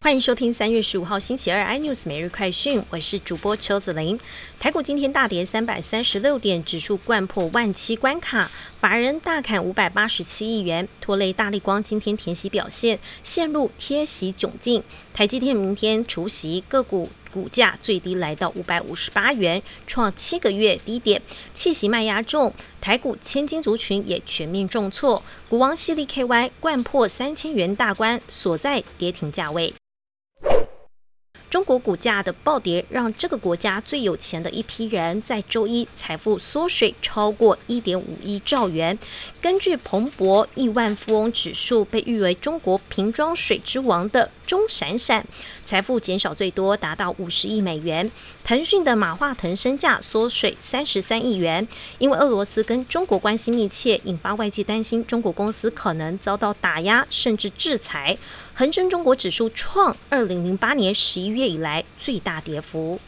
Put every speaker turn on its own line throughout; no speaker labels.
欢迎收听三月十五号星期二 iNews 每日快讯，我是主播邱子玲。台股今天大跌三百三十六点，指数冠破万七关卡，法人大砍五百八十七亿元，拖累大力光今天填息表现陷入贴息窘境。台积电明天除息，个股股价最低来到五百五十八元，创七个月低点，气息卖压重。台股千金族群也全面重挫，股王犀利 KY 冠破三千元大关，锁在跌停价位。中国股价的暴跌，让这个国家最有钱的一批人在周一财富缩水超过一点五亿兆元。根据彭博亿万富翁指数，被誉为中国瓶装水之王的钟闪闪，财富减少最多达到五十亿美元。腾讯的马化腾身价缩水三十三亿元，因为俄罗斯跟中国关系密切，引发外界担心中国公司可能遭到打压甚至制裁。恒生中国指数创二零零八年十一月以来最大跌幅。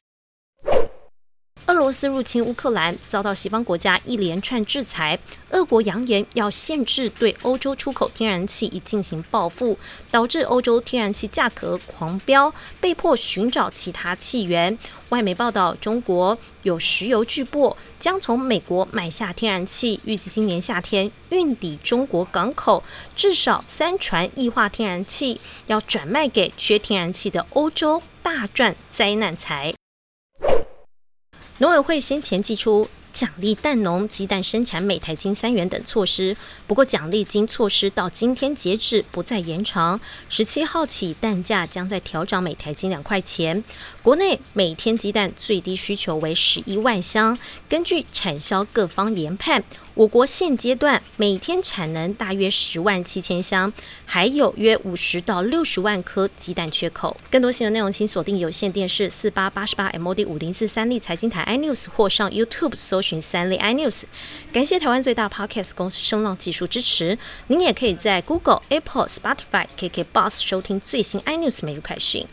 俄罗斯入侵乌克兰，遭到西方国家一连串制裁。俄国扬言要限制对欧洲出口天然气，以进行报复，导致欧洲天然气价格狂飙，被迫寻找其他气源。外媒报道，中国有石油巨擘将从美国买下天然气，预计今年夏天运抵中国港口，至少三船液化天然气要转卖给缺天然气的欧洲，大赚灾难财。农委会先前寄出奖励蛋农鸡蛋生产每台金三元等措施，不过奖励金措施到今天截止不再延长，十七号起蛋价将在调涨每台金两块钱。国内每天鸡蛋最低需求为十一万箱，根据产销各方研判。我国现阶段每天产能大约十万七千箱，还有约五十到六十万颗鸡蛋缺口。更多新闻内容，请锁定有线电视四八八十八 MOD 五零四三立财经台 iNews 或上 YouTube 搜寻三立 iNews。感谢台湾最大 Podcast 公司声浪技术支持。您也可以在 Google、Apple、Spotify、KK Bus 收听最新 iNews 每日快讯。